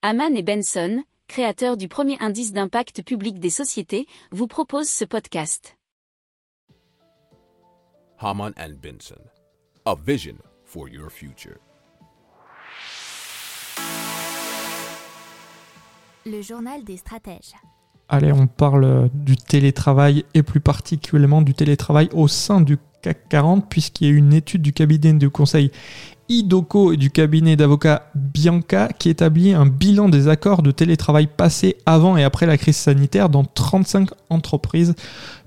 Haman et Benson, créateurs du premier indice d'impact public des sociétés, vous proposent ce podcast. Haman and Benson, a vision for your future. Le journal des stratèges. Allez, on parle du télétravail et plus particulièrement du télétravail au sein du CAC 40 puisqu'il y a une étude du cabinet de conseil Idoco et du cabinet d'avocats Bianca qui établit un bilan des accords de télétravail passés avant et après la crise sanitaire dans 35 entreprises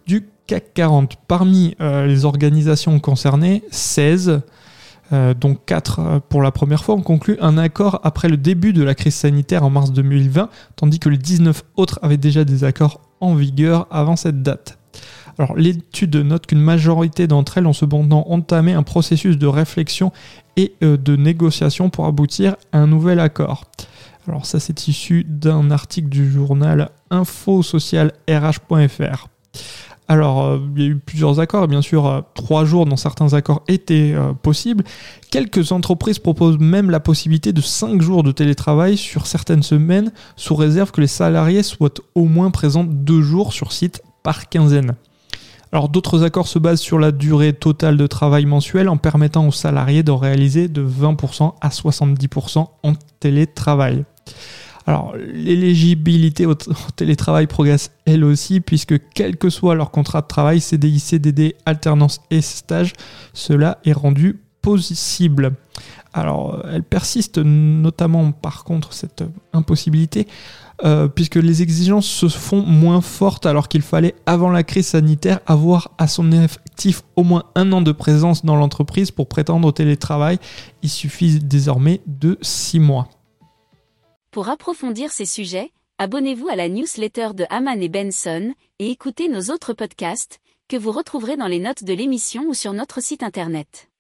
du CAC 40. Parmi euh, les organisations concernées, 16 euh, dont 4 euh, pour la première fois, ont conclu un accord après le début de la crise sanitaire en mars 2020, tandis que les 19 autres avaient déjà des accords en vigueur avant cette date. Alors l'étude note qu'une majorité d'entre elles ont cependant entamé un processus de réflexion et euh, de négociation pour aboutir à un nouvel accord. Alors ça c'est issu d'un article du journal infosocialrh.fr. Alors, euh, il y a eu plusieurs accords, bien sûr, euh, trois jours dans certains accords étaient possibles. Quelques entreprises proposent même la possibilité de cinq jours de télétravail sur certaines semaines, sous réserve que les salariés soient au moins présents deux jours sur site par quinzaine. Alors d'autres accords se basent sur la durée totale de travail mensuel en permettant aux salariés de réaliser de 20% à 70% en télétravail. Alors l'éligibilité au, télétravail progresse elle aussi puisque quel que soit leur contrat de travail, CDI, CDD, alternance et stage, cela est rendu possible. Alors elle persiste notamment par contre cette impossibilité euh, puisque les exigences se font moins fortes alors qu'il fallait, avant la crise sanitaire, avoir à son effectif au moins un an de présence dans l'entreprise pour prétendre au télétravail. Il suffit désormais de six mois. Pour approfondir ces sujets, abonnez-vous à la newsletter de Haman et Benson et écoutez nos autres podcasts que vous retrouverez dans les notes de l'émission ou sur notre site internet.